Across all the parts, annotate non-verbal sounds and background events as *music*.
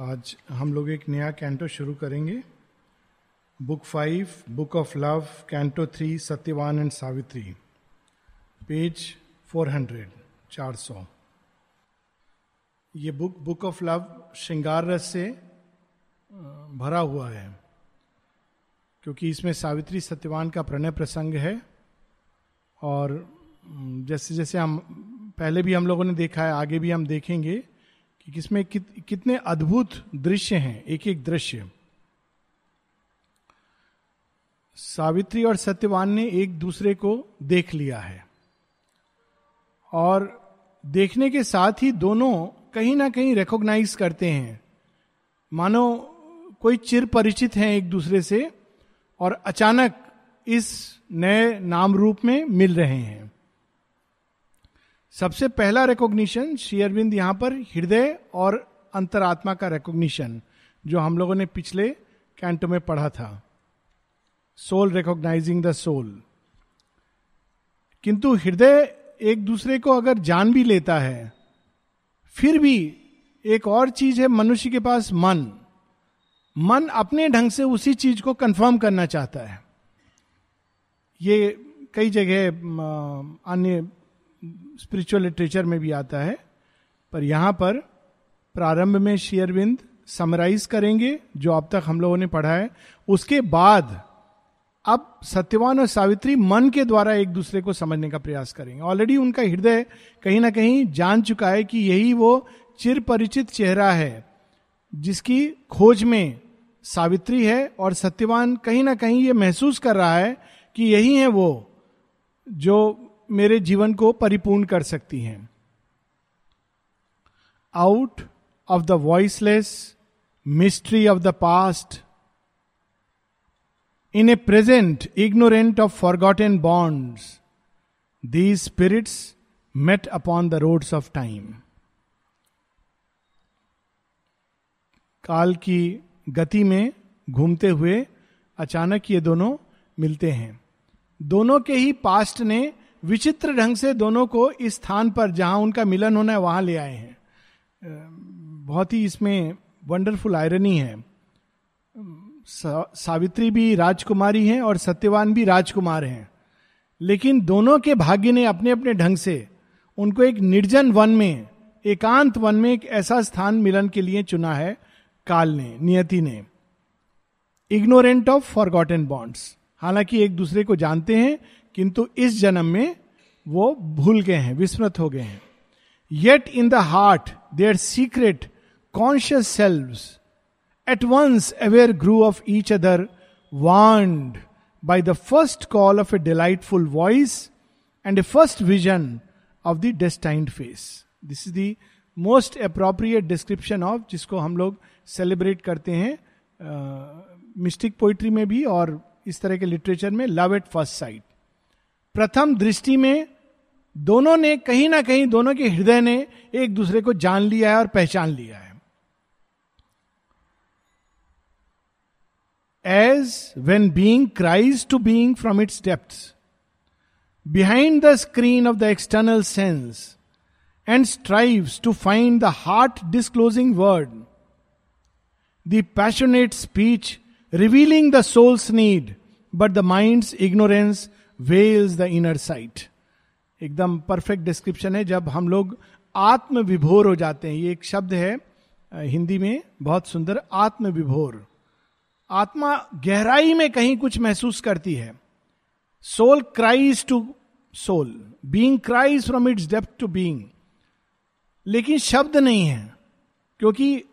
आज हम लोग एक नया कैंटो शुरू करेंगे। Book five book of love canto three Satyavan and Savitri page four hundred चार सौ ये बुक बुक ऑफ़ लव श्रृंगार रस से भरा हुआ है। क्योंकि इसमें सावित्री सत्यवान का प्रणय प्रसंग है। और जैसे जैसे हम, पहले भी हम लोगों ने देखा है, आगे भी हम देखेंगे। कि किसमें कित, कितने अद्भुत दृश्य हैं एक एक दृश्य। सावित्री और सत्यवान ने एक दूसरे को देख लिया है। और देखने के साथ ही दोनों कहीं ना कहीं रिकॉग्नाइज करते हैं। मानो कोई चिर परिचित हैं एक दूसरे से और अचानक इस नए नाम रूप में मिल रहे हैं। सबसे पहला रिकॉग्निशन अरविंद यहाँ पर हृदय और अंतरात्मा का रिकॉग्निशन जो हम लोगों ने पिछले कैंटो में पढ़ा था। सोल रिकॉग्नाइजिंग द सोल किंतु हृदय एक दूसरे को अगर जान भी लेता है, फिर भी एक और चीज़ है मनुष्य के पास मन। मन अपने ढंग से उसी चीज़ को कंफर्म करना चाहता है। ये कई जगह अन्य स्पिरिचुअल लिटरेचर में भी आता है, पर यहाँ पर प्रारंभ में शेयरविंद समराइज करेंगे जो अब तक हम लोगों ने पढ़ा है। उसके बाद अब सत्यवान और सावित्री मन के द्वारा एक दूसरे को समझने का प्रयास करेंगे। ऑलरेडी उनका हृदय कहीं ना कहीं जान चुका है कि यही वो चिर परिचित चेहरा है, जिसकी खोज में सावित्री है और सत्यवान कहीं ना कहीं ये महसूस कर रहा है कि यही है वो जो मेरे जीवन को परिपूर्ण कर सकती हैं। Out of the voiceless mystery of the past in a present ignorant of forgotten bonds these spirits met upon the roads of time काल की गति में घूमते हुए अचानक ये दोनों मिलते हैं। दोनों के ही पास्ट ने विचित्र ढंग से दोनों को इस स्थान पर जहाँ उनका मिलन होना है, वहाँ ले आए हैं। बहुत ही इसमें वंडरफुल आयरनी है। सावित्री भी राजकुमारी हैं और सत्यवान भी राजकुमार हैं। लेकिन दोनों के भाग्य ने अपने अपने ढंग से उनको एक निर्जन वन में, एकांत वन में एक ऐसा स्थान मिलन के लिए चुना है, काल ने, नियति ने। इग्नोरेंट ऑफ़ फॉरगॉटन बॉन्ड्स हालाँकि एक दूसरे को जानते हैं किंतु इस जन्म में वो भूल गए हैं विस्मृत हो गए हैं। Yet in the heart their secret conscious selves at once aware grew of each other warned by the first call of a delightful voice and a first vision of the destined face this is the most appropriate description of जिसको हम लोग celebrate करते हैं mistake uh, poetry में भी और इस तरह के लिटरेचर में लव एट फ़र्स्ट साइट प्रथम दृष्टि में दोनों ने कहीं ना कहीं दोनों के हृदय ने एक दूसरे को जान लिया है और पहचान लिया है। As when being cries to being from its depth behind the screen of the external sense and strive to find the heart disclosing word the passionate speech revealing the soul's need but the mind ignorance veils the inner sight एकदम perfect description है जब हम लोग आत्म विभोर हो जाते हैं। ये एक शब्द है हिंदी में बहुत सुंदर आत्म विभोर आत्मा गहराई में कहीं कुछ महसूस करती है। Soul cries to soul being cries from its depth to being लेकिन शब्द नहीं है, क्योंकि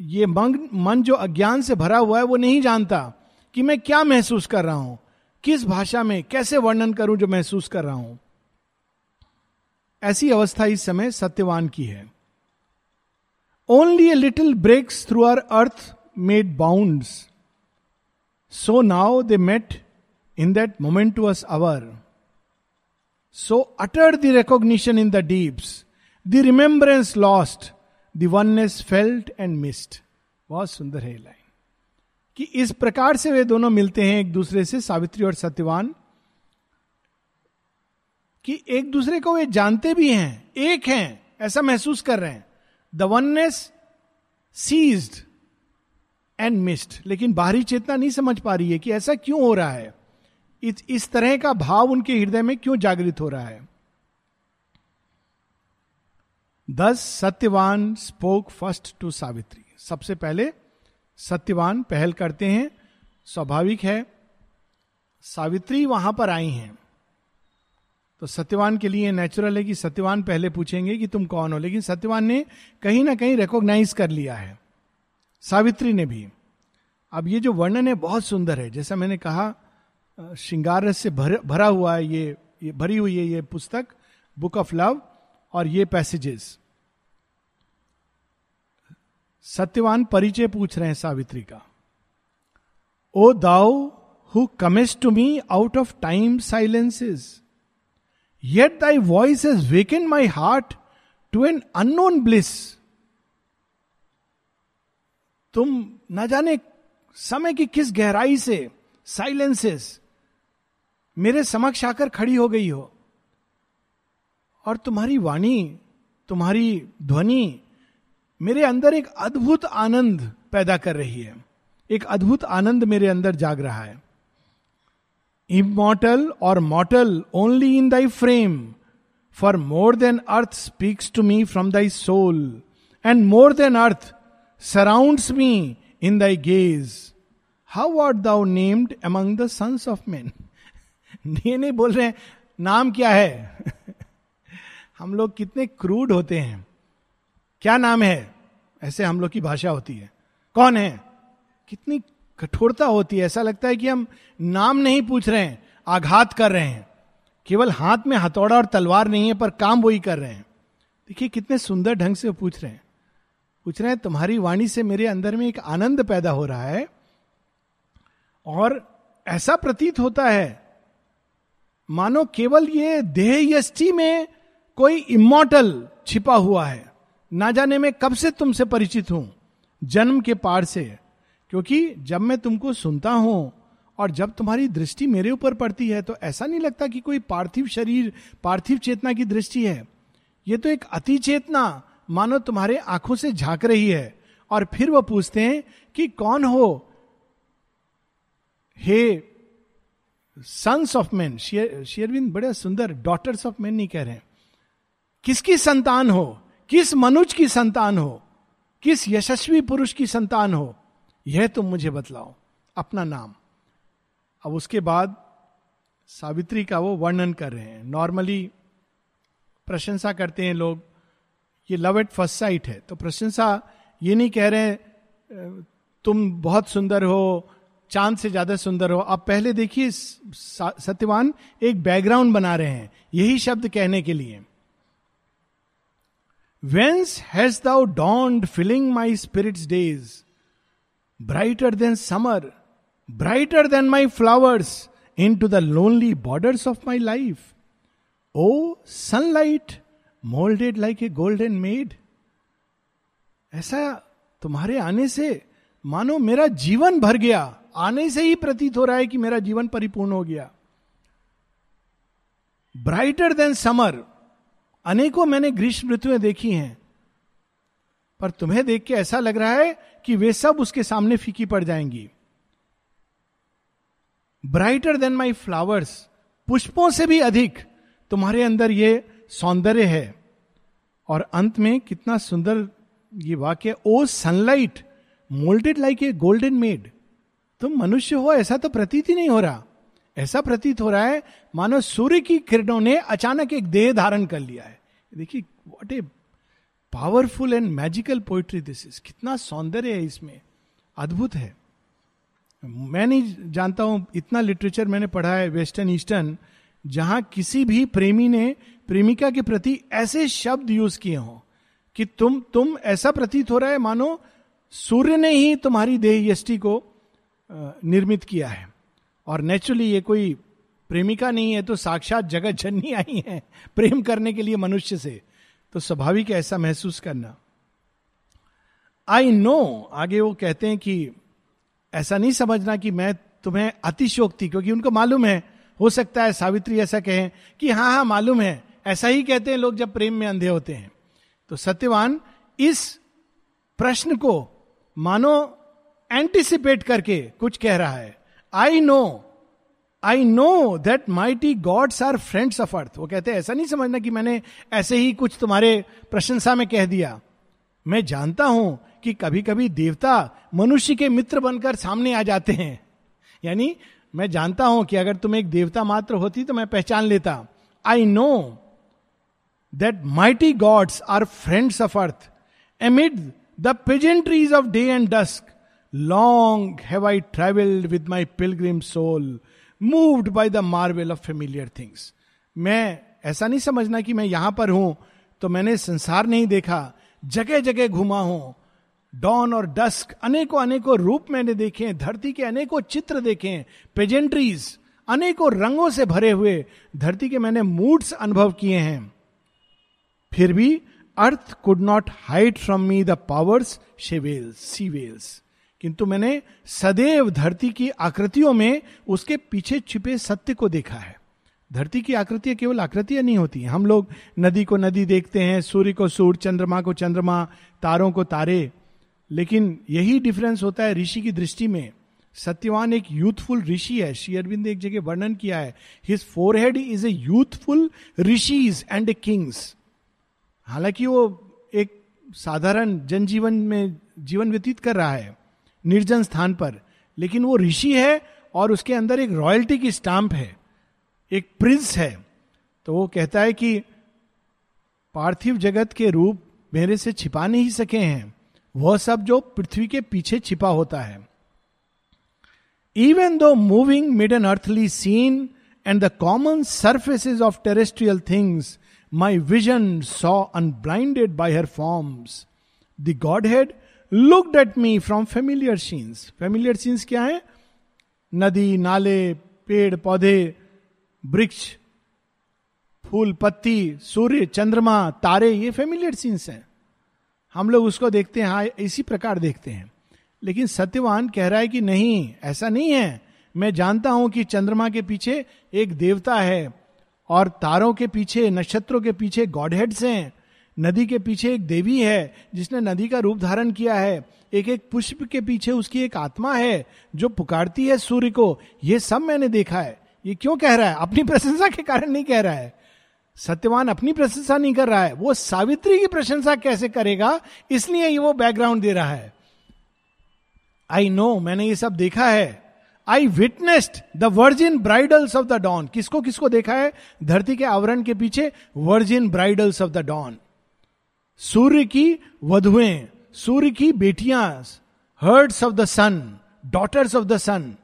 ये मन मन जो अज्ञान से भरा हुआ है, वो नहीं जानता कि मैं क्या महसूस कर रहा हूँ। किस भाषा में, कैसे वर्णन करूँ जो महसूस कर रहा हूँ? ऐसी अवस्था इस समय सत्यवान की है। Only a little breaks through our earth made bound so now they met in that momentous hour so utter the recognition in the deeps the remembrance lost the oneness felt and missed बहुत सुंदर है line. कि इस प्रकार से वे दोनों मिलते हैं एक दूसरे से सावित्री और सत्यवान कि एक दूसरे को वे जानते भी हैं एक हैं ऐसा महसूस कर रहे हैं। The oneness seized and missed लेकिन बाहरी चेतना नहीं समझ पा रही है कि ऐसा क्यों हो रहा है। इस, इस तरह का भाव उनके हृदय में क्यों जागृत हो रहा है? Thus Satyavan spoke first to Savitri. सबसे पहले सत्यवान पहल करते हैं स्वाभाविक है सावित्री वहाँ पर आई हैं। तो सत्यवान के लिए नेचुरल है कि सत्यवान पहले पूछेंगे कि तुम कौन हो लेकिन सत्यवान ने कहीं ना कहीं रिकॉग्नाइज कर लिया है। सावित्री ने भी। अब ये जो वर्णन है बहुत सुंदर है। जैसा मैंने कहा श्रृंगार रस से भर, भरा हुआ है ये, ये भरी हुई है ये पुस्तक बुक ऑफ़ लव और ये पैसेजेस सत्यवान परिचय पूछ रहे हैं सावित्री का। O thou who comest to me out of time silences yet thy voice has wakened my heart to an unknown bliss तुम न जाने समय की किस गहराई से साइलेंसेस मेरे समक्ष आकर खड़ी हो गई हो। और तुम्हारी वाणी, तुम्हारी ध्वनि मेरे अंदर एक अद्भुत आनंद पैदा कर रही है। एक अद्भुत आनंद मेरे अंदर जाग रहा है। इमोटल और mortal only in thy frame for more than earth speaks to me from thy soul and more than earth surrounds me in thy gaze how art thou named among the sons of man नहीं बोल रहे हैं, नाम क्या है? *laughs* हम लोग कितने क्रूड होते हैं। क्या नाम है? ऐसे हम लोग की भाषा होती है। कौन है? कितनी कठोरता होती है। ऐसा लगता है कि हम नाम नहीं पूछ रहे हैं, आघात कर रहे हैं। केवल हाथ में हथौड़ा और तलवार नहीं है, पर काम वही कर रहे हैं। देखिए, कितने सुंदर ढंग से पूछ रहे हैं। पूछ रहे हैं, तुम्हारी वाणी से मेरे अंदर में एक आनंद पैदा हो रहा है और ऐसा प्रतीत होता है, मानो केवल ये देह यष्टि में कोई इमोटल छिपा हुआ है। ना जाने में कब से तुमसे परिचित हूँ? जन्म के पार से। क्योंकि जब मैं तुमको सुनता हूँ और जब तुम्हारी दृष्टि मेरे ऊपर पड़ती है तो ऐसा नहीं लगता कि कोई पार्थिव शरीर, पार्थिव चेतना की दृष्टि है। ये तो एक अति चेतना, मानो तुम्हारे आँखों से झाँक रही है। और फिर वह पूछते हैं कि कौन हो? हे सन्स ऑफ़ मैन शेयरविंद बड़े सुंदर डॉटर्स ऑफ़ मैन नहीं कह रहे किसकी संतान हो? किस मनुज की संतान हो? किस यशस्वी पुरुष की संतान हो? यह तुम मुझे बतलाओ। अपना नाम। अब उसके बाद सावित्री का वो वर्णन कर रहे हैं। नॉर्मली प्रशंसा करते हैं लोग, ये लव एट फ़र्स्ट साइट है। तो प्रशंसा ये नहीं कह रहे तुम बहुत सुंदर हो, चाँद से ज़्यादा सुंदर हो। आप पहले देखिए सत्यवान एक बैकग्राउंड बना रहे हैं, यही शब्द कहने के लिए। Whence has thou dawned filling my spirit's days brighter than summer brighter than my flowers into the lonely borders of my life O sunlight moulded like a golden maid ऐसा तुम्हारे आने से, मानो मेरा जीवन भर गया। आने से ही प्रतीत हो रहा है कि मेरा जीवन परिपूर्ण हो गया। ब्राइटर देन समर अनेकों मैंने ग्रीष्म ऋतुएँ देखी हैं, पर तुम्हें देख के ऐसा लग रहा है कि वे सब उसके सामने फीकी पड़ जाएँगी। ब्राइटर देन माई फ्लावर्स पुष्पों से भी अधिक तुम्हारे अंदर ये सौंदर्य है। और अंत में कितना सुंदर ये वाक्य, O sunlight moulded like a golden maid तुम मनुष्य हो ऐसा तो प्रतीत ही नहीं हो रहा। ऐसा प्रतीत हो रहा है, मानो सूर्य की किरणों ने अचानक एक देह धारण कर लिया है। देखिए what a powerful and magical poetry this is कितना सौंदर्य है इसमें। अद्भुत है। मैं नहीं जानता हूँ, इतना लिटरेचर मैंने पढ़ा है वेस्टर्न ईस्टर्न जहाँ किसी भी प्रेमी ने, प्रेमिका के प्रति ऐसे शब्द यूज़ किए हों कि तुम तुम ऐसा प्रतीत हो रहा है, मानो सूर्य ने ही तुम्हारी देह यष्टि को निर्मित किया है। और नेचुरली ये कोई प्रेमिका नहीं है तो साक्षात जगत जननी आई है प्रेम करने के लिए मनुष्य से। तो स्वाभाविक ऐसा महसूस करना। आई नो आगे वो कहते हैं कि ऐसा नहीं समझना कि मैं तुम्हें अतिशोक्ति क्योंकि उनको मालूम है, हो सकता है सावित्री ऐसा कहें कि हाँ हाँ मालूम है, ऐसा ही कहते हैं लोग जब प्रेम में अंधे होते हैं। तो सत्यवान, इस प्रश्न को मानो एंटिसिपेट करके कुछ कह रहा है। I know I know that mighty gods are friends of earth वो कहते हैं, ऐसा नहीं समझना कि मैंने ऐसे ही कुछ तुम्हारे प्रशंसा में कह दिया। मैं जानता हूँ कि कभी कभी देवता मनुष्य के मित्र बनकर सामने आ जाते हैं। यानी, मैं जानता हूँ कि अगर तुम एक देवता मात्र होती तो मैं पहचान लेता। I know that mighty gods are friends of earth amid the pageantries of day and dusk long have I travelled with my pilgrim soul moved by the marvel of familiar things मैं ऐसा नहीं समझना कि मैं यहाँ पर हूँ तो मैंने संसार नहीं देखा जगह जगह घुमा हूँ। डॉन और डस्क अनेकों अनेकों रूप मैंने देखे धरती के अनेकों चित्र देखे हैं पेजेंट्रीज अनेकों रंगों से भरे हुए, धरती के मैंने मूड्स अनुभव किए हैं। फिर भी earth could not hide from me the powers she veils she veils किंतु मैंने सदैव धरती की आकृतियों में उसके पीछे छिपे सत्य को देखा है। धरती की आकृतियाँ केवल आकृतियाँ नहीं होती हम लोग नदी को नदी देखते हैं, सूर्य को सूर्य, चंद्रमा को चंद्रमा, तारों को तारे। लेकिन यही डिफरेंस होता है ऋषि की दृष्टि में। सत्यवान एक यूथफुल ऋषि है। श्री अरविंद एक जगह वर्णन किया है। His forehead is a youthful rishi's and a king's हालाँकि वो एक साधारण जनजीवन में जीवन व्यतीत कर रहा है। निर्जन स्थान पर। लेकिन वो ऋषि है और उसके अंदर एक रॉयल्टी की स्टाम्प है, एक प्रिंस है। तो वो कहता है कि पार्थिव जगत के रूप मेरे से छिपा नहीं सके हैं। वह सब जो पृथ्वी के पीछे छिपा होता है। Even though moving mid an earthly scene and the common surfaces of terrestrial things my vision saw unblinded by her forms the godhead looked at me from familiar scenes familiar scenes क्या है? नदी, नाले, पेड़, पौधे, वृक्ष, फूल, पत्ती, सूर्य, चंद्रमा, तारे, ये फेमिलियर सीन्स हैं। हम लोग उसको देखते हैं हाँ इसी प्रकार देखते हैं। लेकिन सत्यवान कह रहा है कि नहीं, ऐसा नहीं है। मैं जानता हूँ कि चंद्रमा के पीछे एक देवता है और तारों के पीछे, नक्षत्रों के पीछे गॉड हेड्स हैं। नदी के पीछे एक देवी है, जिसने नदी का रूप धारण किया है। एक एक पुष्प के पीछे उसकी एक आत्मा है, जो पुकारती है सूर्य को। यह सब मैंने देखा है। ये क्यों कह रहा है? अपनी प्रशंसा के कारण नहीं कह रहा है। सत्यवान अपनी प्रशंसा नहीं कर रहा है। वो सावित्री की प्रशंसा कैसे करेगा? इसलिए ये वो बैकग्राउंड दे रहा है। आई नो मैंने ये सब देखा है। I witnessed the virgin bridals of the dawn किसको किसको देखा है? धरती के आवरण के पीछे virgin bridals of the dawn सूर्य की वधुएँ, सूर्य की बेटियाँ herds of the sun daughters of the sun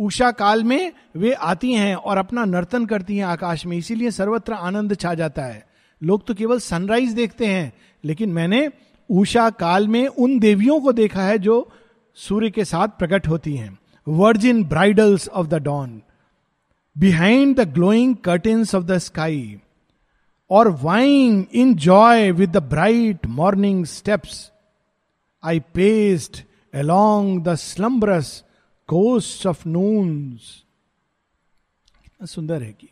Usha काल में वे आती हैं और अपना नर्तन करती हैं आकाश में, इसीलिए सर्वत्र आनंद छा जाता है। लोग तो केवल सनराइज देखते हैं, लेकिन मैंने उषा काल में उन देवियों को देखा है जो सूर्य के साथ प्रकट होती हैं। Virgin bridals of the dawn behind the glowing curtains of the sky और vying in joy with the bright morning steps I paced along the slumberous coast of noons कितना सुंदर है कि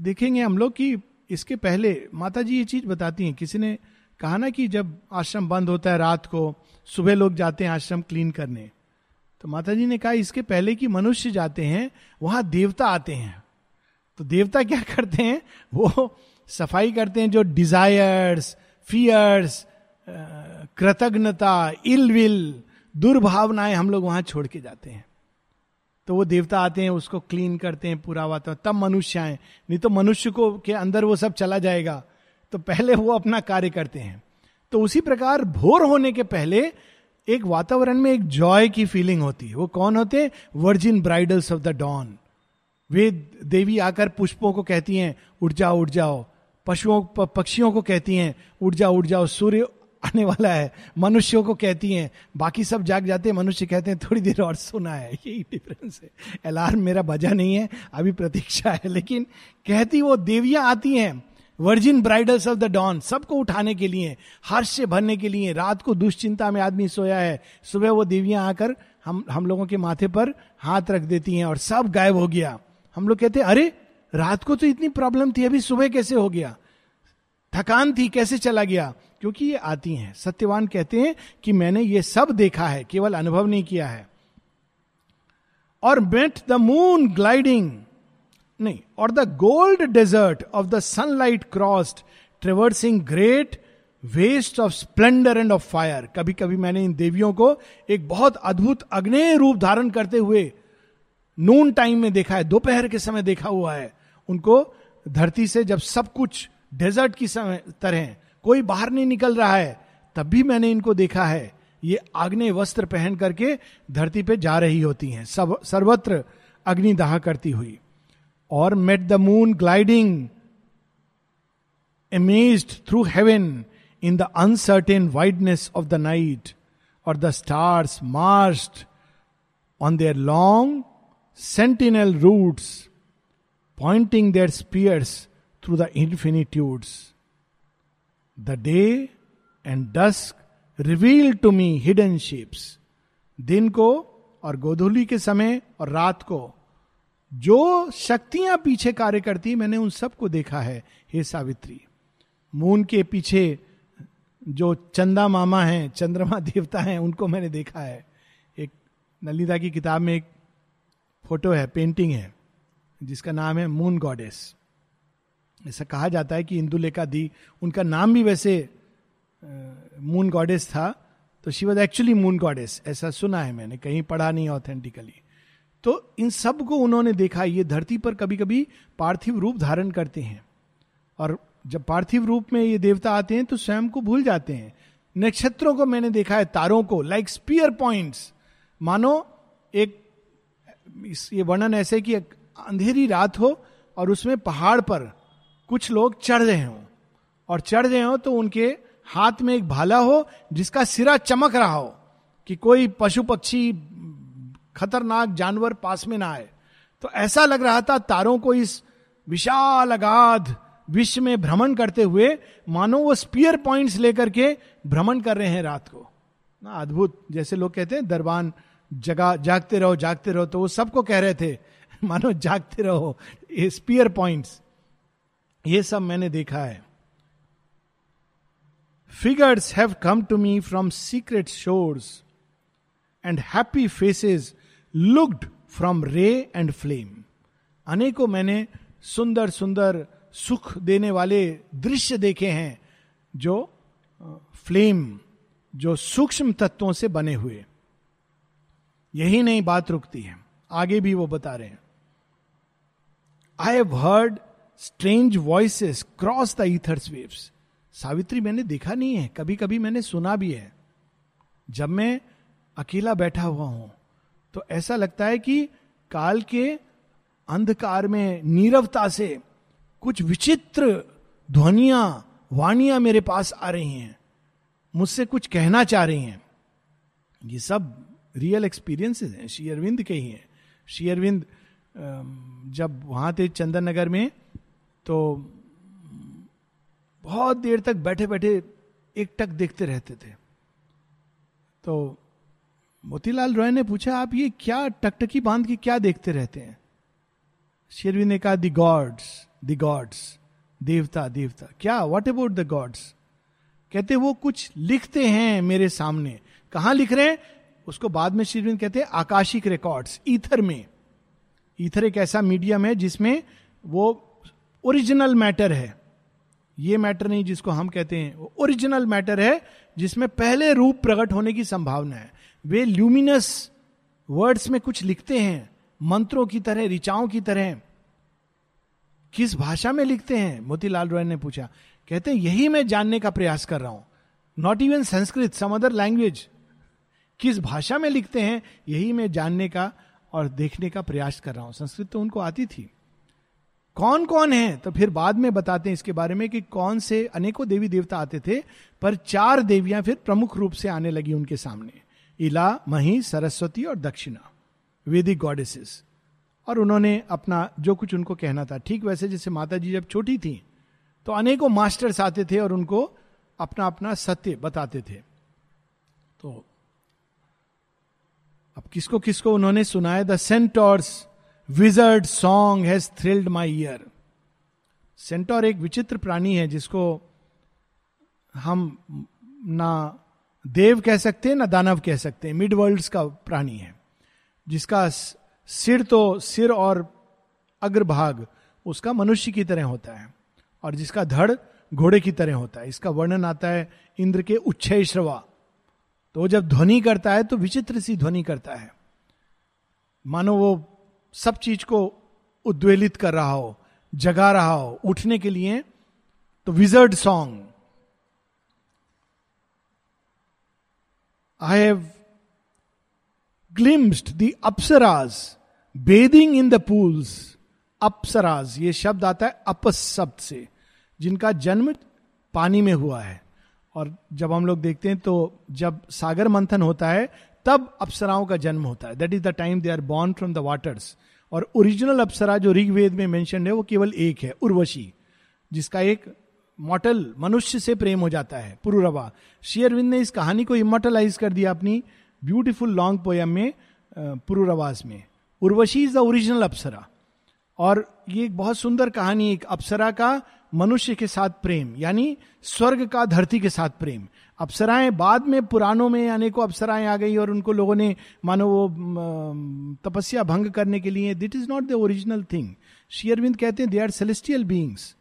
देखेंगे हम लोग कि इसके पहले माता जी ये चीज़ बताती हैं। किसी ने कहा ना कि जब आश्रम बंद होता है रात को, सुबह लोग जाते हैं आश्रम क्लीन करने। तो माता जी ने कहा, इसके पहले कि मनुष्य जाते हैं, वहाँ देवता आते हैं। तो देवता क्या *laughs* करते हैं? वो सफ़ाई करते हैं जो डिजायर्स फियर्स कृतज्ञता इल विल दुर्भावनाएँ हम लोग वहाँ छोड़ के जाते हैं। तो वो देवता आते हैं, उसको क्लीन करते हैं पूरा वातावरण, तब मनुष्य आए। नहीं तो मनुष्य को, के अंदर वो सब चला जाएगा। तो पहले वो अपना कार्य करते हैं। तो उसी प्रकार भोर होने के पहले एक वातावरण में एक जॉय की फीलिंग होती है। वो कौन होते हैं? Virgin bridals of the dawn वे देवी आकर पुष्पों को कहती हैं, उठ जाओ उठ जाओ। पशुओं पक्षियों को कहती हैं, उठ जाओ उठ जाओ। सूर्य आने वाला है, मनुष्यों को कहती हैं, बाकी सब जाग जाते हैं, मनुष्य कहते हैं, थोड़ी देर और सुना है। यही डिफरेंस है। अलार्म मेरा बजा नहीं है, अभी प्रतीक्षा है, लेकिन कहती वो देवियाँ आती हैं virgin bridals of the dawn सबको उठाने के लिए हर्ष से भरने के लिए, रात को दुश्चिंता में आदमी सोया है, सुबह वो देवियाँ आकर हम हम लोगों के माथे पर हाथ रख देती हैं और सब गायब हो गया। हम लोग कहते अरे, रात को तो इतनी प्रॉब्लम थी, अभी सुबह कैसे हो गया? थकान थी, कैसे चला गया? क्योंकि ये आती हैं। सत्यवान कहते हैं कि मैंने ये सब देखा है, केवल अनुभव नहीं किया है। और मेट द मून ग्लाइडिंग नहीं, और the gold desert of the sunlight crossed traversing great waste of splendour and of fire कभी कभी मैंने इन देवियों को एक बहुत अद्भुत अग्नेय रूप धारण करते हुए नून टाइम में देखा है, दोपहर के समय देखा हुआ है। उनको धरती से जब सब कुछ डेजर्ट की समय, तरह, कोई बाहर नहीं निकल रहा है, तब भी मैंने इनको देखा है। ये आग्नेय वस्त्र पहन करके धरती पे जा रही होती हैं। सब, सर्वत्र अग्निदाह करती हुई। और met the moon gliding amazed through heaven in the uncertain wideness of the night और the stars marched on their long sentinel routes pointing their spears through the infinitudes the day and dusk reveal to me hidden shapes दिन को और गोधूली के समय और रात को। जो शक्तियाँ पीछे कार्य करती, मैंने उन सबको देखा है, हे सावित्री। मून के पीछे जो चंदा मामा हैं, चंद्रमा *laughs* देवता हैं, उनको मैंने देखा है। एक नलिता की किताब में एक फ़ोटो है पेंटिंग है जिसका नाम है मून गॉडेस ऐसा कहा जाता है कि इंदुलेखा दी उनका नाम भी वैसे मून uh, गॉडेस था तो she was actually moon goddess ऐसा सुना है मैंने कहीं पढ़ा नहीं ऑथेंटिकली तो इन सबको उन्होंने देखा ये धरती पर कभी कभी पार्थिव रूप धारण करते हैं। और जब पार्थिव रूप में ये देवता आते हैं तो स्वयं को भूल जाते हैं। नक्षत्रों को मैंने देखा है तारों को लाइक स्पीयर पॉइंट्स मानो एक ये वर्णन ऐसे कि अंधेरी रात हो और उसमें पहाड़ पर कुछ लोग चढ़ रहे हो। और चढ़ रहे हो तो उनके हाथ में एक भाला हो जिसका सिरा चमक रहा हो कि कोई पशु पक्षी खतरनाक जानवर पास में ना आए। तो ऐसा लग रहा था तारों को इस विशाल अगाध विश्व में भ्रमण करते हुए, मानो वो स्पीयर पॉइंट्स लेकर के भ्रमण कर रहे हैं रात को। ना अद्भुत, जैसे लोग कहते हैं, दरबान जगा, जागते रहो जागते रहो तो वो सबको कह रहे थे, *laughs* मानो जागते रहो, ये स्पीयर पॉइंट्स ये सब मैंने देखा है। Figures have come to me from secret shores and happy faces looked from ray and flame अनेकों मैंने सुंदर सुंदर, सुख देने वाले दृश्य देखे हैं, जो फ्लेम जो सूक्ष्म तत्वों से बने हुए। यही नहीं, बात रुकती है। आगे भी वो बता रहे हैं। I have heard strange voices cross the ethers waves Savitri, मैंने देखा नहीं है। कभी कभी मैंने सुना भी है। जब मैं अकेला बैठा हुआ हूँ तो ऐसा लगता है कि काल के अंधकार में, नीरवता से कुछ विचित्र ध्वनिया, वाणियाँ मेरे पास आ रही हैं। मुझसे कुछ कहना चाह रही हैं। ये सब रियल एक्सपीरियंसेस हैं। श्री अरविंद के ही हैं। श्री अरविंद जब वहाँ थे चंदन नगर में तो बहुत देर तक बैठे बैठे एक टक देखते रहते थे। तो मोतीलाल रॉय ने पूछा, आप ये क्या टकटकी बाँध के क्या देखते रहते हैं? शेरवी ने कहा दी गॉड्स द गॉड्स देवता देवता। क्या? वॉट अबाउट द गॉड्स कहते, वो कुछ लिखते हैं मेरे सामने। कहा लिख रहे हैं? उसको बाद में श्रीविंद कहते हैं, आकाशिक रिकॉर्ड्स ईथर में। ईथर एक ऐसा मीडियम है जिसमें वो ओरिजिनल मैटर है। ये मैटर नहीं जिसको हम कहते हैं, वो ओरिजिनल मैटर है जिसमें पहले रूप प्रकट होने की संभावना है। वे ल्यूमिनस वर्ड्स में कुछ लिखते हैं, मंत्रों की तरह, ऋचाओं की तरह। किस भाषा में लिखते हैं? मोतीलाल रॉय ने पूछा। कहते हैं, यही मैं जानने का प्रयास कर रहा हूँ। Not even Sanskrit some other language किस भाषा में लिखते हैं, यही मैं जानने का और देखने का प्रयास कर रहा हूँ। संस्कृत तो उनको आती थी। कौन कौन है? तो फिर बाद में बताते हैं इसके बारे में कि कौन से अनेकों देवी देवता आते थे, पर चार देवियाँ फिर प्रमुख रूप से आने लगी उनके सामने। इला, मही, सरस्वती और दक्षिणा। Vedic goddesses. और उन्होंने अपना जो कुछ उनको कहना था। ठीक वैसे जैसे माता जी जब छोटी थी तो अनेकों मास्टर्स आते थे और उनको अपना अपना सत्य बताते थे। तो अब किसको किसको उन्होंने सुनाया? The centaur's wizard song has thrilled my ear centaur एक विचित्र प्राणी है जिसको हम ना देव कह सकते हैं, ना दानव कह सकते हैं। मिड वर्ल्ड का प्राणी है। जिसका सिर तो सिर और अग्रभाग उसका मनुष्य की तरह होता है। और जिसका धड़ घोड़े की तरह होता है। इसका वर्णन आता है, इंद्र के उच्छय तो जब ध्वनि करता है तो विचित्र सी ध्वनि करता है। मानो वो सब चीज़ को उद्वेलित कर रहा हो, जगा रहा हो, उठने के लिए तो wizard song I have glimpsed the Apsaras bathing in the pools Apsaras ये शब्द आता है अपस शब्द से, जिनका जन्म पानी में हुआ है। और जब हम लोग देखते हैं तो जब सागर मंथन होता है, तब अप्सराओं का जन्म होता है। That is the time they are born from the waters और ओरिजिनल अप्सरा जो ऋग्वेद में मेंशन है, वो केवल एक है, उर्वशी, जिसका एक मॉटल मनुष्य से प्रेम हो जाता है, पुरुरवा। शेयरविंद ने इस कहानी को इमोटलाइज कर दिया अपनी ब्यूटीफुल लॉन्ग पोयम में पुरुरवास में। Urvashi is the original Apsara. और ये एक बहुत सुंदर कहानी एक अप्सरा का मनुष्य के साथ प्रेम, यानी स्वर्ग का, धरती के साथ प्रेम। अप्सराएँ बाद में पुराणों में अनेकों अप्सराएँ आ गई और उनको लोगों ने, मानो वो तपस्या भंग करने के लिए, that is not the original thing. Shri Aurobindo कहते हैं, दे आर सेलेस्टियल बींग्स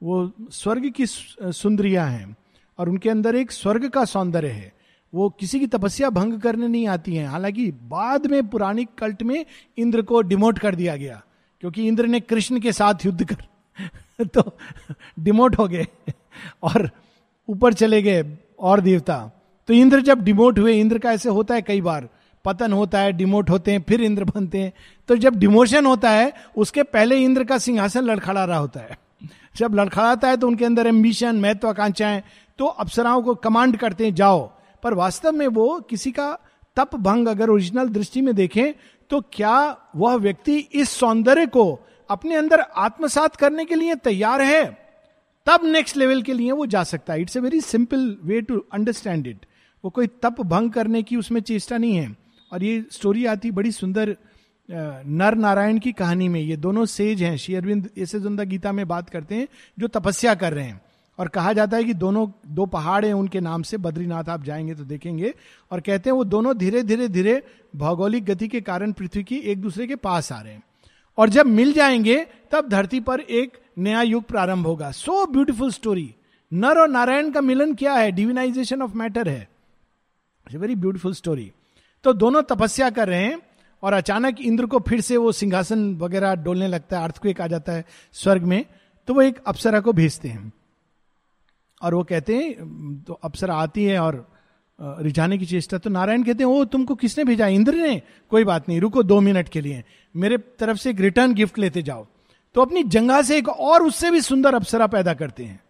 वो स्वर्ग की सुंदरियाँ हैं और उनके अंदर एक स्वर्ग का सौंदर्य है। वो किसी की तपस्या भंग करने नहीं आती हैं। हालाँकि बाद में पुराणिक कल्ट में इंद्र को डिमोट कर दिया गया, क्योंकि इंद्र ने कृष्ण के साथ युद्ध कर *laughs* तो डिमोट हो गए और ऊपर चले गए और देवता। तो इंद्र जब डिमोट हुए, इंद्र का ऐसे होता है कई बार। पतन होता है, डिमोट होते हैं, फिर इंद्र बनते हैं। तो जब डिमोशन होता है, उसके पहले इंद्र का सिंहासन लड़खड़ा रहा होता है। जब लड़खड़ाता है तो उनके अंदर एम्बिशन महत्वाकांक्षाएँ तो अप्सराओं को कमांड करते हैं, जाओ। पर वास्तव में वो किसी का तप भंग अगर ओरिजिनल दृष्टि में देखें तो क्या वह व्यक्ति इस सौंदर्य को अपने अंदर आत्मसात करने के लिए तैयार है, तब नेक्स्ट लेवल के लिए वो जा सकता है। It's a very simple way to understand it वो कोई तप भंग करने की उसमें चेष्टा नहीं है। और ये स्टोरी आती बड़ी सुंदर नर नारायण की कहानी में। ये दोनों सेज हैं। श्री अरविंद ऐसे जुंदा गीता में बात करते हैं, जो तपस्या कर रहे हैं। और कहा जाता है कि दोनों, दो पहाड़ हैं उनके नाम से, बद्रीनाथ आप जाएँगे तो देखेंगे। और कहते हैं वो दोनों धीरे धीरे धीरे भौगोलिक गति के कारण पृथ्वी की एक दूसरे के पास आ रहे हैं। और जब मिल जाएँगे, तब धरती पर एक नया युग प्रारंभ होगा। सो ब्यूटिफुल स्टोरी नर और नारायण का मिलन क्या है? डिविनाइजेशन ऑफ़ मैटर है। वेरी ब्यूटिफुल स्टोरी तो दोनों तपस्या कर रहे हैं और अचानक इंद्र को फिर से वो सिंहासन वगैरह डोलने लगता है अर्थक्वेक आ जाता है स्वर्ग में तो वो एक अप्सरा को भेजते हैं। और वो कहते हैं तो अप्सरा आती है और रिझाने की चेष्टा। तो नारायण कहते हैं, ओ, तुमको किसने भेजा? इंद्र ने? कोई बात नहीं, रुको दो मिनट के लिए। मेरे तरफ़ से एक रिटर्न गिफ्ट लेते जाओ। तो अपनी जंगा से एक और उससे भी सुंदर अप्सरा पैदा करते हैं।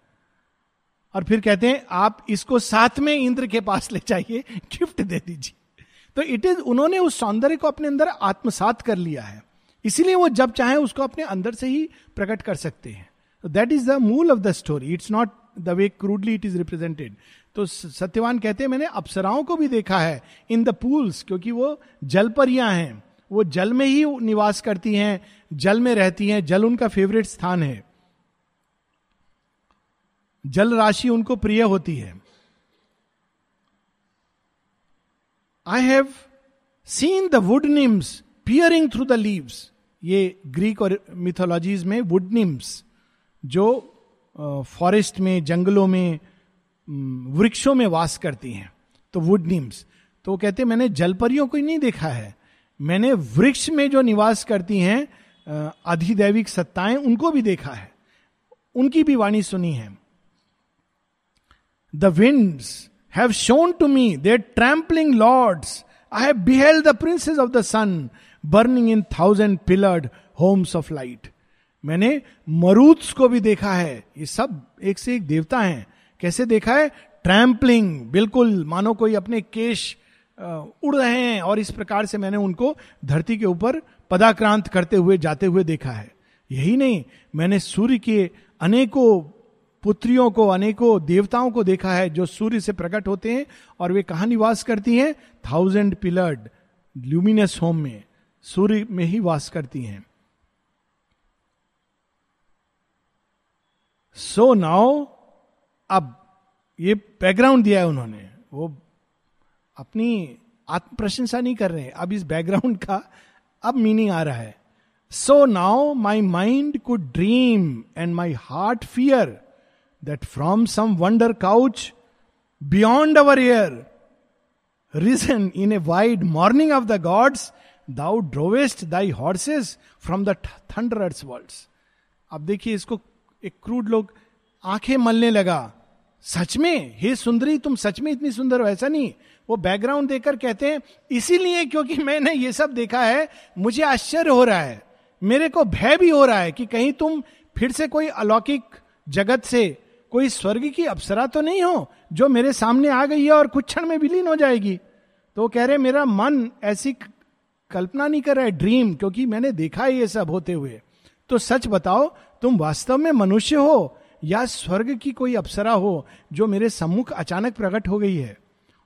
और फिर कहते हैं, आप इसको साथ में इंद्र के पास ले जाइए गिफ्ट दे दीजिए। तो इट इज़ उन्होंने उस सौंदर्य को अपने अंदर आत्मसात कर लिया है। इसीलिए वो जब चाहे उसको अपने अंदर से ही प्रकट कर सकते हैं। दैट इज़ द मूल of the story it's not the way crudely it is represented तो सत्यवान कहते हैं, मैंने अप्सराओं को भी देखा है इन द पूल्स क्योंकि वो जलपरियाँ हैं वो जल में ही निवास करती हैं, जल में रहती हैं, जल उनका फेवरेट स्थान है। जल राशि उनको प्रिय होती है। I have seen the wood nymphs peering through the leaves ये ग्रीक और मिथोलॉजीज में वुड निम्स जो फॉरेस्ट में, जंगलों में वृक्षों में वास करती हैं तो वुड निम्स तो वो कहते मैंने जलपरियों को ही नहीं देखा है। मैंने वृक्ष में जो निवास करती हैं अधिदैविक सत्ताएँ, उनको भी देखा है। उनकी भी वाणी सुनी है। The winds have shone to me their trampling lords I have beheld the princes of the sun burning in thousand pillared homes of light मैंने मरूत्स को भी देखा है। ये सब एक से एक देवता हैं। कैसे देखा है? ट्रैम्पलिंग बिल्कुल, मानो कोई अपने केश उड़ रहे हैं और इस प्रकार से मैंने उनको धरती के ऊपर पदाक्रांत करते हुए, जाते हुए देखा है। यही नहीं, मैंने सूर्य के अनेकों पुत्रियों को, अनेकों देवताओं को देखा है जो सूर्य से प्रकट होते हैं और वे कहा निवास करती हैं? थाउज़ेंड पिलर्ड ल्यूमिनस होम में, सूर्य में ही वास करती हैं। सो नाउ अब ये बैकग्राउंड दिया है उन्होंने। वो अपनी आत्म प्रशंसा नहीं कर रहे। हैं अब इस बैकग्राउंड का अब मीनिंग आ रहा है। So now my mind could dream and my heart fear that from some wonder couch beyond our air risen in a wide morning of the gods thou drovest thy horses from thunder world अब देखिए इसको एक crude लोग आँखें मलने लगा। सच में? हे सुंदरी, तुम सच में इतनी सुंदर हो? ऐसा नहीं। वो बैकग्राउंड देकर कहते हैं, इसीलिए क्योंकि मैंने ये सब देखा है, मुझे आश्चर्य हो रहा है। मेरे को भय भी हो रहा है कि कहीं तुम फिर से कोई अलौकिक जगत से, कोई स्वर्ग की अप्सरा तो नहीं हो, जो मेरे सामने आ गई है और कुछ क्षण में विलीन हो जाएगी? तो कह रहे मेरा मन ऐसी कल्पना नहीं कर रहा है ड्रीम क्योंकि मैंने देखा है ये सब होते हुए। तो सच बताओ, तुम वास्तव में मनुष्य हो या स्वर्ग की कोई अप्सरा हो जो मेरे सम्मुख अचानक प्रकट हो गई है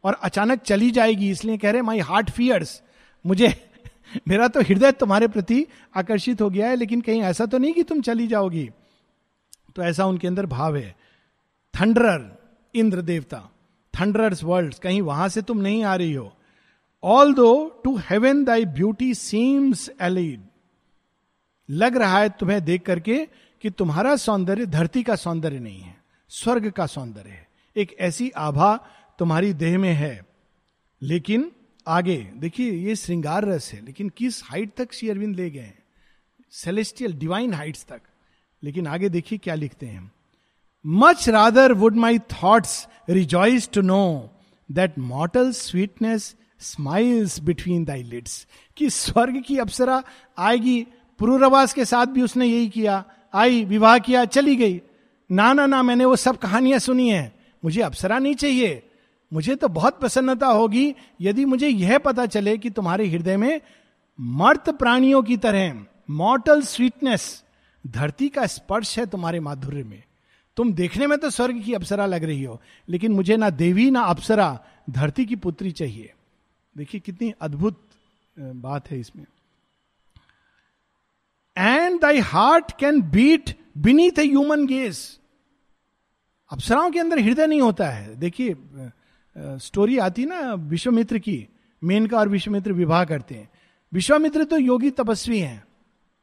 और अचानक चली जाएगी, इसलिए कह रहे माई हार्ट फियर्स मुझे, *laughs* मेरा तो हृदय तुम्हारे प्रति आकर्षित हो गया है, लेकिन कहीं ऐसा तो नहीं कि तुम चली जाओगी। तो ऐसा उनके अंदर भाव है। थंडरर इंद्र देवता थंडरर्स वर्ल्ड कहीं वहाँ से तुम नहीं आ रही हो। Although to heaven thy beauty seems allied लग रहा है तुम्हें देख करके कि तुम्हारा सौंदर्य धरती का सौंदर्य नहीं है, स्वर्ग का सौंदर्य है। एक ऐसी आभा तुम्हारी देह में है। लेकिन आगे, देखिए, ये श्रृंगार रस है, लेकिन किस हाइट तक श्री अरविंद ले गए सेलेस्टियल डिवाइन हाइट्स तक। लेकिन आगे देखिए क्या लिखते हैं। Much rather would my thoughts rejoice to know that mortal sweetness smiles between thy lids कि स्वर्ग की अप्सरा आएगी, पुरुरवास के साथ भी उसने यही किया आई, विवाह किया, चली गई। ना ना ना मैंने वो सब कहानियाँ सुनी है। मुझे अप्सरा नहीं चाहिए। मुझे तो बहुत प्रसन्नता होगी यदि मुझे यह पता चले कि तुम्हारे हृदय में मर्त प्राणियों की तरह मॉटल स्वीटनेस धरती का स्पर्श है तुम्हारे माधुर्य में। तुम देखने में तो स्वर्ग की अप्सरा लग रही हो, लेकिन मुझे ना देवी, ना अप्सरा, धरती की पुत्री चाहिए। देखिए कितनी अद्भुत बात है इसमें। And thy heart can beat beneath a human guess अप्सराओं के अंदर हृदय नहीं होता है। देखिए स्टोरी आती ना विश्वमित्र की। मेनका और विश्वमित्र विवाह करते हैं। विश्वामित्र तो योगी तपस्वी हैं।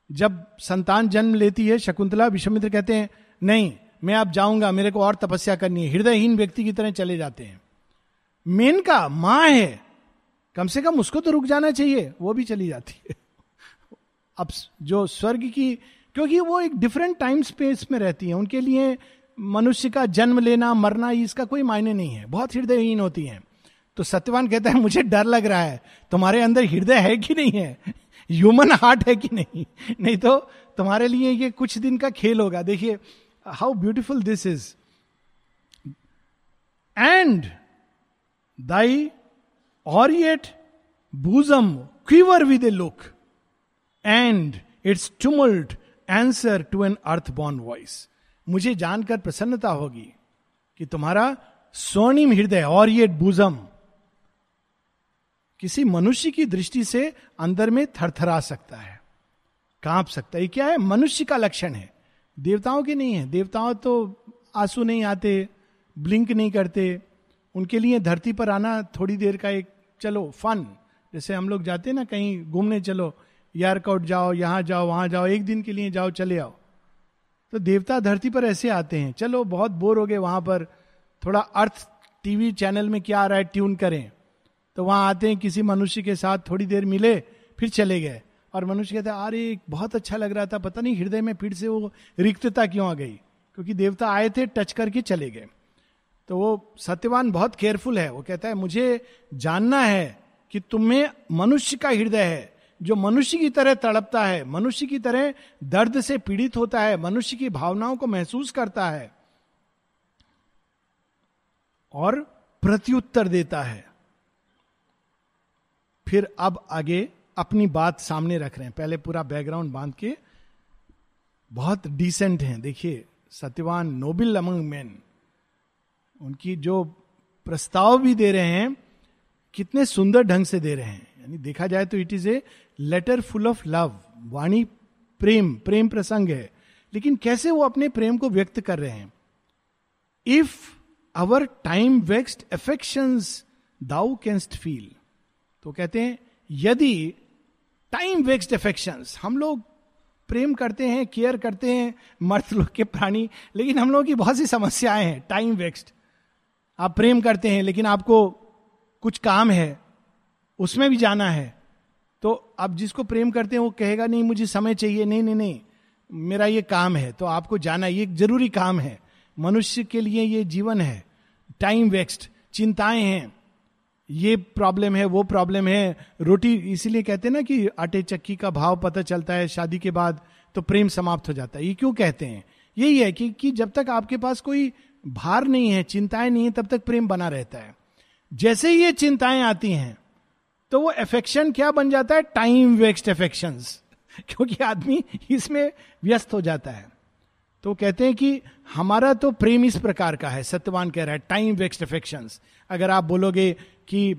जब संतान जन्म लेती है, शकुंतला, विश्वमित्र कहते हैं, नहीं, मैं अब जाऊँगा, मेरे को और तपस्या करनी है। हृदयहीन व्यक्ति की तरह चले जाते हैं। मेनका माँ है। कम से कम उसको तो रुक जाना चाहिए, वो भी चली जाती है। अब जो स्वर्ग की, क्योंकि वो एक डिफरेंट टाइम स्पेस में रहती है। उनके लिए मनुष्य का जन्म लेना, मरना, इसका कोई मायने नहीं है। बहुत हृदयहीन होती हैं। तो सत्यवान कहता है, मुझे डर लग रहा है। तुम्हारे अंदर हृदय है कि नहीं है? ह्यूमन हार्ट है कि नहीं? नहीं तो तुम्हारे लिए ये कुछ दिन का खेल होगा। देखिए how beautiful this is and thy aureate bosom quiver with a look and its tumult answer to an earth born voice मुझे जानकर प्रसन्नता होगी कि तुम्हारा स्वर्णिम हृदय और ये बुजम किसी मनुष्य की दृष्टि से अंदर में थरथरा सकता है, काँप सकता है। क्या है? मनुष्य का लक्षण है। देवताओं के नहीं है। देवताओं तो आँसू नहीं आते ब्लिंक नहीं करते। उनके लिए धरती पर आना थोड़ी देर का एक, चलो फन जैसे हम लोग जाते ना कहीं, घूमने चलो यारकआउट जाओ, यहाँ जाओ, वहाँ जाओ, एक दिन के लिए जाओ, चले आओ। तो देवता धरती पर ऐसे आते हैं, चलो बहुत बोर हो गए वहाँ पर, थोड़ा अर्थ टीवी चैनल में क्या आ रहा है, ट्यून करें। तो वहाँ आते हैं, किसी मनुष्य के साथ थोड़ी देर मिले, फिर चले गए। और मनुष्य कहते हैं, अरे, बहुत अच्छा लग रहा था, पता नहीं हृदय में फिर से वो रिक्तता क्यों आ गई? क्योंकि देवता आए थे, टच करके चले गए। तो वो सत्यवान बहुत केयरफुल है, वो कहता है, मुझे जानना है कि तुम्हें मनुष्य का हृदय है जो मनुष्य की तरह तड़पता है, मनुष्य की तरह दर्द से पीड़ित होता है, मनुष्य की भावनाओं को महसूस करता है और प्रत्युत्तर देता है। फिर अब आगे अपनी बात सामने रख रहे हैं। पहले पूरा बैकग्राउंड बाँध के बहुत डिसेंट हैं। देखिए, सत्यवान नोबिल अमंग मैन, उनकी जो प्रस्ताव भी दे रहे हैं, कितने सुंदर ढंग से दे रहे हैं। यानी देखा जाए तो it is a letter full of love, वाणी प्रेम प्रेम प्रसंग है। लेकिन कैसे वो अपने प्रेम को व्यक्त कर रहे हैं? If our time vexed affections thou canst feel तो कहते हैं, यदि टाइम वेक्स्ट एफेक्शंस हम लोग प्रेम करते हैं केयर करते हैं, मर्द लोग के प्राणी, लेकिन हम लोगों की बहुत सी समस्याएँ हैं टाइम वेस्ट आप प्रेम करते हैं, लेकिन आपको कुछ काम है, उसमें भी जाना है। तो आप जिसको प्रेम करते हैं वो कहेगा नहीं मुझे समय चाहिए। नहीं नहीं नहीं मेरा ये काम है। तो आपको जाना ये ज़रूरी काम है। मनुष्य के लिए ये जीवन है। टाइम वेस्ट चिंताएँ हैं। ये प्रॉब्लम है वो प्रॉब्लम है। रोटी इसीलिए कहते हैं ना कि आटे चक्की का भाव पता चलता है शादी के बाद तो प्रेम समाप्त हो जाता है। ये क्यों कहते हैं? यही है कि, कि जब तक आपके पास कोई भार नहीं है चिंताएँ नहीं है तब तक प्रेम बना रहता है। जैसे ही ये चिंताएँ आती हैं तो वो एफेक्शन क्या बन जाता है? टाइम वेस्ट एफेक्शन क्योंकि आदमी इसमें व्यस्त हो जाता है। तो कहते हैं कि हमारा तो प्रेम इस प्रकार का है, सत्यवान कह रहा है टाइम वेस्ट एफेक्शन अगर आप बोलोगे कि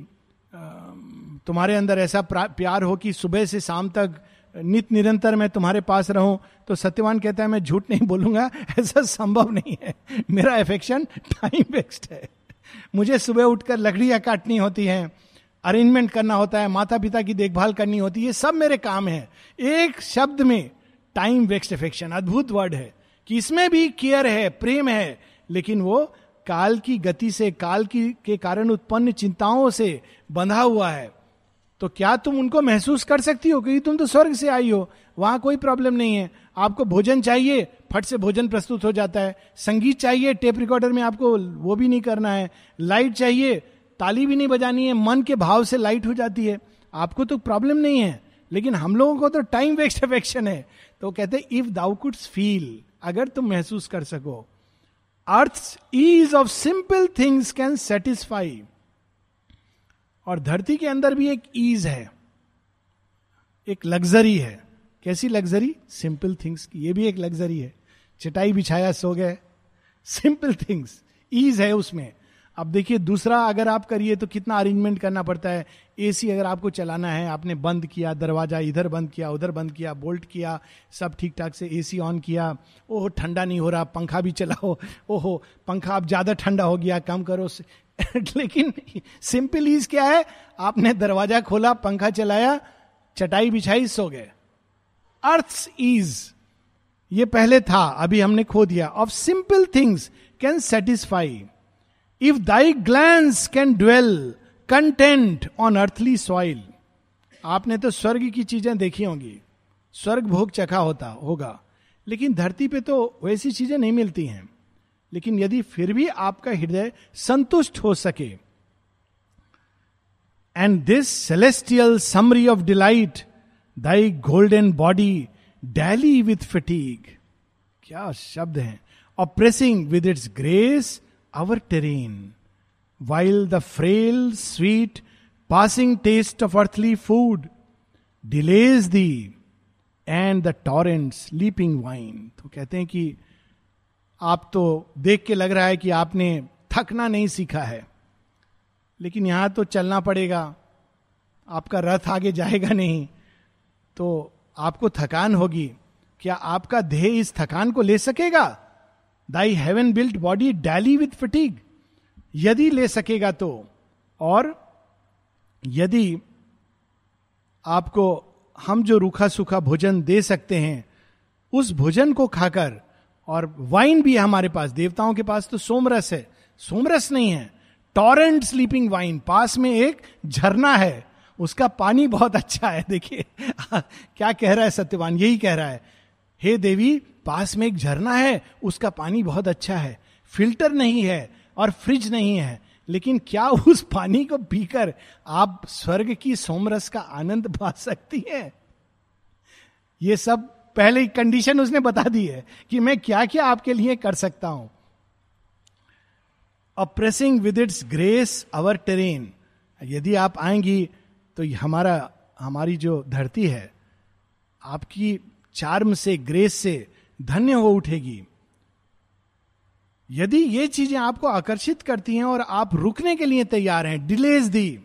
तुम्हारे अंदर ऐसा प्यार हो कि सुबह से शाम तक नित निरंतर मैं तुम्हारे पास रहूँ तो सत्यवान कहता है, मैं झूठ नहीं बोलूँगा, ऐसा संभव नहीं है। मेरा एफेक्शन टाइम वेस्ट है। मुझे सुबह उठकर लकड़ियाँ काटनी होती हैं अरेंजमेंट करना होता है माता पिता की देखभाल करनी होती है सब मेरे काम है। एक शब्द में टाइम वेस्ट एफेक्शन अद्भुत वर्ड है। कि इसमें भी केयर है, प्रेम है, लेकिन वो काल की गति से, काल की, के कारण उत्पन्न चिंताओं से बंधा हुआ है। तो क्या तुम उनको महसूस कर सकती हो? क्योंकि तुम तो स्वर्ग से आई हो, वहाँ कोई प्रॉब्लम नहीं है। आपको भोजन चाहिए, फट से भोजन प्रस्तुत हो जाता है। संगीत चाहिए टेप रिकॉर्डर में आपको वो भी नहीं करना है। लाइट चाहिए ताली भी नहीं बजानी है, मन के भाव से लाइट हो जाती है। आपको तो प्रॉब्लम नहीं है, लेकिन हम लोगों को तो टाइम वेस्ट अफेक्शन है। तो कहते इफ़ दाउ कुड्स फील अगर तुम महसूस कर सको earth ease of simple things can satisfy और धरती के अंदर भी एक ईज है, एक लग्जरी है। कैसी लग्जरी सिंपल थिंग्स की। ये भी एक लग्जरी है। चटाई बिछाया, सो गए। सिंपल थिंग्स ईज है उसमें। अब देखिए, दूसरा अगर आप करिए तो कितना अरेंजमेंट करना पड़ता है? एसी अगर आपको चलाना है, आपने बंद किया, दरवाज़ा इधर बंद किया, उधर बंद किया बोल्ट किया, सब ठीक ठाक से एसी ऑन किया, ओह, ठंडा नहीं हो रहा, पंखा भी चलाओ, ओहो, पंखा अब ज़्यादा ठंडा हो गया, कम करो *laughs* लेकिन सिंपल ईज क्या है? आपने दरवाज़ा खोला, पंखा चलाया, चटाई बिछाई, सो गए। अर्थ ईज ये पहले था, अभी हमने खो दिया। Of simple things can satisfy if thy glance can dwell content on earthly soil आपने तो स्वर्ग की चीज़ें देखी होंगी। स्वर्ग भोग चखा होता होगा। लेकिन धरती पे तो वैसी चीज़ें नहीं मिलती हैं। लेकिन यदि फिर भी आपका हृदय संतुष्ट हो सके and this celestial summary of delight thy golden body dally with fatigue क्या शब्द है? Oppressing with its grace our terrain, while the frail, sweet, passing taste of earthly food delays thee and the torrent sleeping wine तो कहते हैं कि आप तो देख के लग रहा है कि आपने थकना नहीं सीखा है लेकिन यहाँ तो चलना पड़ेगा आपका रथ आगे जाएगा नहीं तो आपको थकान होगी। क्या आपका ध्येय इस थकान को ले सकेगा? Thy heaven built body dally with fatigue यदि ले सकेगा तो। और यदि आपको हम जो रूखा सूखा भोजन दे सकते हैं, उस भोजन को खाकर, और वाइन भी है हमारे पास, देवताओं के पास तो सोमरस है। सोमरस नहीं है टॉरेंट स्लीपिंग वाइन पास में एक झरना है, उसका पानी बहुत अच्छा है, देखिए। *laughs* क्या कह रहा है सत्यवान? यही कह रहा है हे देवी, पास में एक झरना है, उसका पानी बहुत अच्छा है। फ़िल्टर नहीं है और फ्रिज नहीं है, लेकिन क्या उस पानी को पीकर आप स्वर्ग की सोमरस का आनंद *laughs* पा सकती है? ये सब पहले कंडीशन उसने बता दी है कि मैं क्या क्या आपके लिए कर सकता हूँ। Oppressing with its grace our terrain यदि आप आएँगी तो हमारा, हमारी जो धरती है, आपकी चार्म से ग्रेस से धन्य हो उठेगी। यदि ये चीज़ें आपको आकर्षित करती हैं और आप रुकने के लिए तैयार हैं delays thee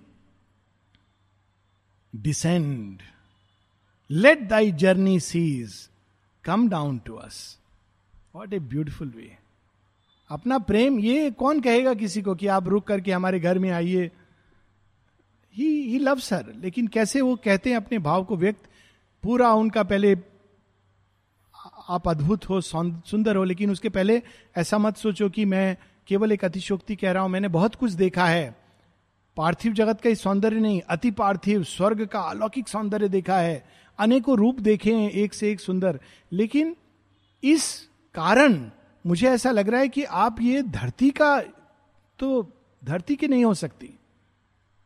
descend let thy journey cease come down to us what a beautiful way अपना प्रेम, ये कौन कहेगा किसी को कि आप रुक करके हमारे घर में आइए? ही लव सर लेकिन कैसे वो कहते हैं अपने भाव को व्यक्त? पूरा उनका पहले आप अद्भुत हो सुंदर हो, लेकिन उसके पहले ऐसा मत सोचो कि मैं केवल एक अतिशोक्ति कह रहा हूँ। मैंने बहुत कुछ देखा है। पार्थिव जगत का ही सौंदर्य नहीं, अति पार्थिव, स्वर्ग का अलौकिक सौंदर्य देखा है। अनेकों रूप देखे हैं, एक से एक सुंदर। लेकिन इस कारण मुझे ऐसा लग रहा है कि आप ये धरती का तो धरती की नहीं हो सकती।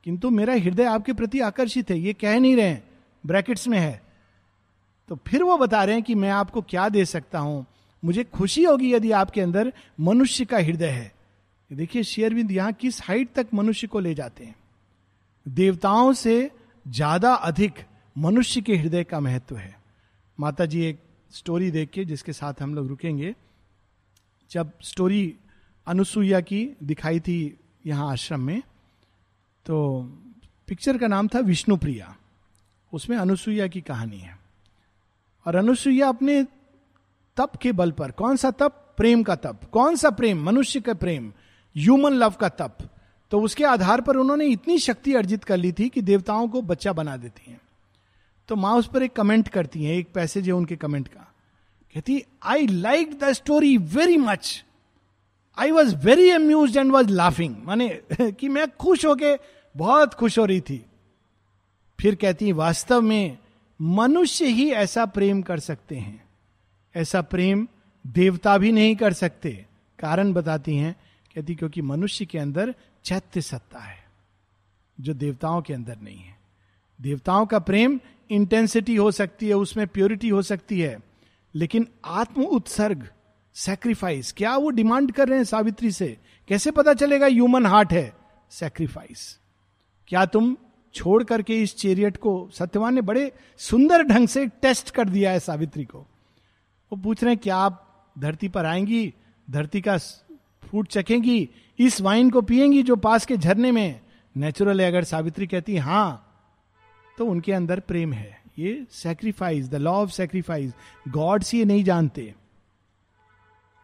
किंतु मेरा हृदय आपके प्रति आकर्षित है, ये कह नहीं रहे ब्रैकेट्स में है। तो फिर वो बता रहे हैं कि मैं आपको क्या दे सकता हूँ? मुझे खुशी होगी यदि आपके अंदर मनुष्य का हृदय है। देखिए शेयरविंद यहाँ किस हाइट तक मनुष्य को ले जाते हैं? देवताओं से ज़्यादा अधिक मनुष्य के हृदय का महत्व है। माता जी एक स्टोरी देख के, जिसके साथ हम लोग रुकेंगे, जब स्टोरी अनुसुईया की दिखाई थी यहाँ आश्रम में तो पिक्चर का नाम था विष्णुप्रिया। उसमें अनुसुईया की कहानी है। और अनुसुईया अपने तप के बल पर। कौन सा तप? प्रेम का तप। कौन सा प्रेम? मनुष्य का प्रेम। ह्यूमन लव का तप। तो उसके आधार पर उन्होंने इतनी शक्ति अर्जित कर ली थी कि देवताओं को बच्चा बना देती हैं। तो माँ उस पर एक कमेंट करती हैं, एक पैसेज है उनके कमेंट का। कहती I like the story very much I was very amused and was laughing माने, *laughs* कि मैं खुश होके बहुत खुश हो रही थी। फिर कहती, वास्तव में मनुष्य ही ऐसा प्रेम कर सकते हैं। ऐसा प्रेम देवता भी नहीं कर सकते। कारण बताती हैं, कहती क्योंकि मनुष्य के अंदर चैत्य सत्ता है, जो देवताओं के अंदर नहीं है। देवताओं का प्रेम इंटेंसिटी हो सकती है, उसमें प्योरिटी हो सकती है, लेकिन आत्म उत्सर्ग सेक्रीफाइस क्या वो डिमांड कर रहे हैं सावित्री से? कैसे पता चलेगा ह्यूमन हार्ट है? सेक्रीफाइस क्या तुम छोड़ करके इस चेरियट को सत्यवान ने बड़े सुंदर ढंग से टेस्ट कर दिया है सावित्री को। वो पूछ रहे हैं, क्या आप धरती पर आएँगी? धरती का फ्रूट चखेंगी? इस वाइन को पिएँगी जो पास के झरने में? नेचुरल है अगर सावित्री कहती हाँ तो उनके अंदर प्रेम है। ये sacrifice the law of sacrifice gods ये नहीं जानते।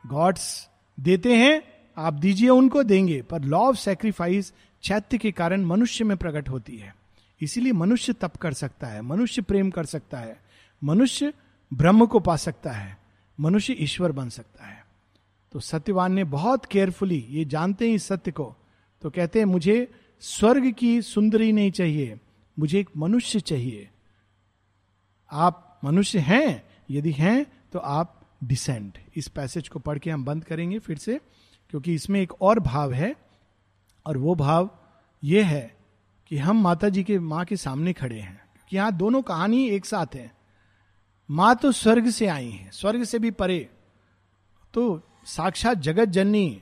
गॉड्स देते हैं, आप दीजिए उनको, देंगे। पर लॉ ऑफ़ सेक्रीफाइस चैत्य के कारण मनुष्य में प्रकट होती है। इसीलिए मनुष्य तप कर सकता है, मनुष्य प्रेम कर सकता है, मनुष्य ब्रह्म को पा सकता है, मनुष्य ईश्वर बन सकता है। तो सत्यवान ने बहुत केयरफुली ये जानते हैं इस सत्य को तो कहते हैं, मुझे स्वर्ग की सुंदरी नहीं चाहिए, मुझे एक मनुष्य चाहिए। आप मनुष्य हैं, यदि हैं तो आप डिसेंड इस पैसेज को पढ़ के हम बंद करेंगे फिर से, क्योंकि इसमें एक और भाव है, और वो भाव ये है कि हम माता जी के माँ के सामने खड़े हैं, कि यहाँ दोनों कहानी एक साथ है। माँ तो स्वर्ग से आई है, स्वर्ग से भी परे। तो साक्षात जगत जननी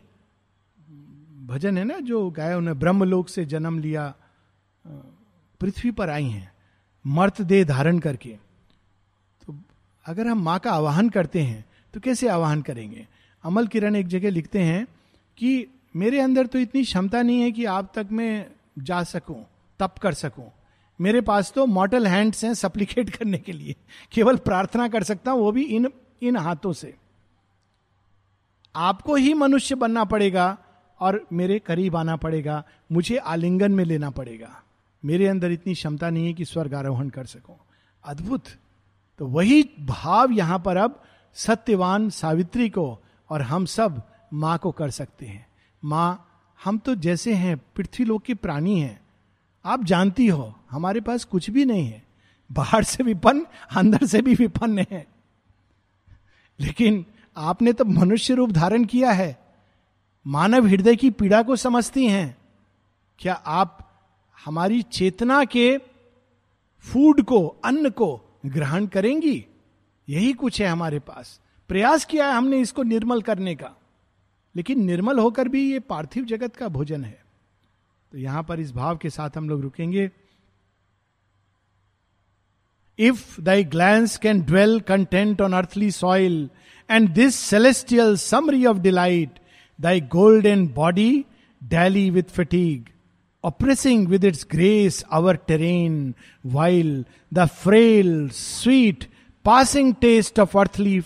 भजन है ना, जो गाय उन्हें ब्रह्मलोक से जन्म लिया, पृथ्वी पर आई हैं, मर्त देह धारण करके। तो अगर हम माँ का आवाहन करते हैं तो कैसे आवाहन करेंगे? अमल किरण एक जगह लिखते हैं कि मेरे अंदर तो इतनी क्षमता नहीं है कि आप तक मैं जा सकूँ। तप कर सकूँ। मेरे पास तो मॉटल हैंड्स हैं सप्लीकेट *laughs* करने के लिए। केवल प्रार्थना कर सकता हूँ, वो भी इन इन हाथों से। आपको ही मनुष्य बनना पड़ेगा और मेरे करीब आना पड़ेगा। मुझे आलिंगन में लेना पड़ेगा। मेरे अंदर इतनी क्षमता नहीं है कि स्वर्ग आरोहण कर सकूँ। अद्भुत! तो वही भाव यहाँ पर अब सत्यवान सावित्री को और हम सब माँ को कर सकते हैं। माँ, हम तो जैसे हैं, पृथ्वी लोक के प्राणी हैं। आप जानती हो, हमारे पास कुछ भी नहीं है। बाहर से विपन्न अंदर से भी विपन्न है। लेकिन आपने तो मनुष्य रूप धारण किया है। मानव हृदय की पीड़ा को समझती हैं। क्या आप हमारी चेतना के फ़ूड को, अन्न को ग्रहण करेंगी? यही कुछ है हमारे पास। प्रयास किया है हमने इसको निर्मल करने का। लेकिन निर्मल होकर भी ये पार्थिव जगत का भोजन है। तो यहाँ पर इस भाव के साथ हम लोग रुकेंगे। If thy glance can dwell content on earthly soil and this celestial summary of delight thy golden body dally with fatigue oppressing with its grace our terrain while the frail sweet passing taste of earthly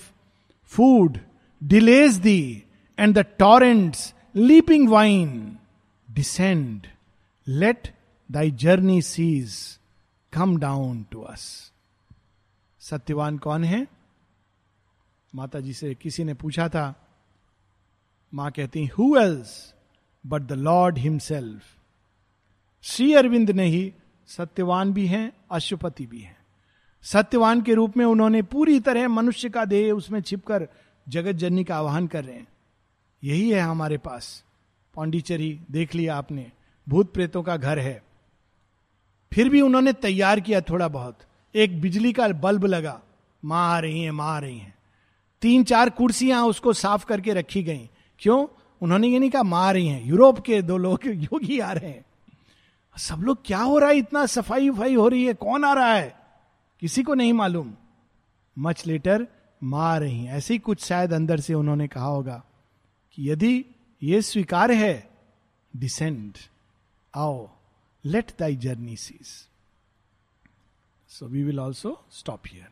food delays thee and the torrents leaping wine descend let thy journey cease come down to us Satyavan कौन है? माता जी से किसी ने पूछा था, माँ कहती who else but the lord himself Shri Aurobindo ने ही सत्यवान भी हैं अशुपति भी हैं। सत्यवान के रूप में उन्होंने पूरी तरह मनुष्य का देह उसमें छिपकर जगत जननी का आह्वान कर रहे हैं। यही है हमारे पास। पांडिचेरी देख लिया आपने। भूत प्रेतों का घर है। फिर भी उन्होंने तैयार किया थोड़ा बहुत। एक बिजली का बल्ब लगा। माँ आ रही है, माँ आ रही है। तीन चार कुर्सियाँ उसको साफ़ करके रखी गई। क्यों? उन्होंने ये नहीं कहा, माँ आ रही हैं। यूरोप के दो लोग, योगी आ रहे हैं। सब लोग, क्या हो रहा है? इतना सफ़ाई वफाई हो रही है। कौन आ रहा है? किसी को नहीं मालूम। मच लेटर माँ आ रही हैं। ऐसे ही कुछ शायद अंदर से उन्होंने कहा होगा कि यदि ये स्वीकार है descend How, let thy journey cease. So we will also stop here.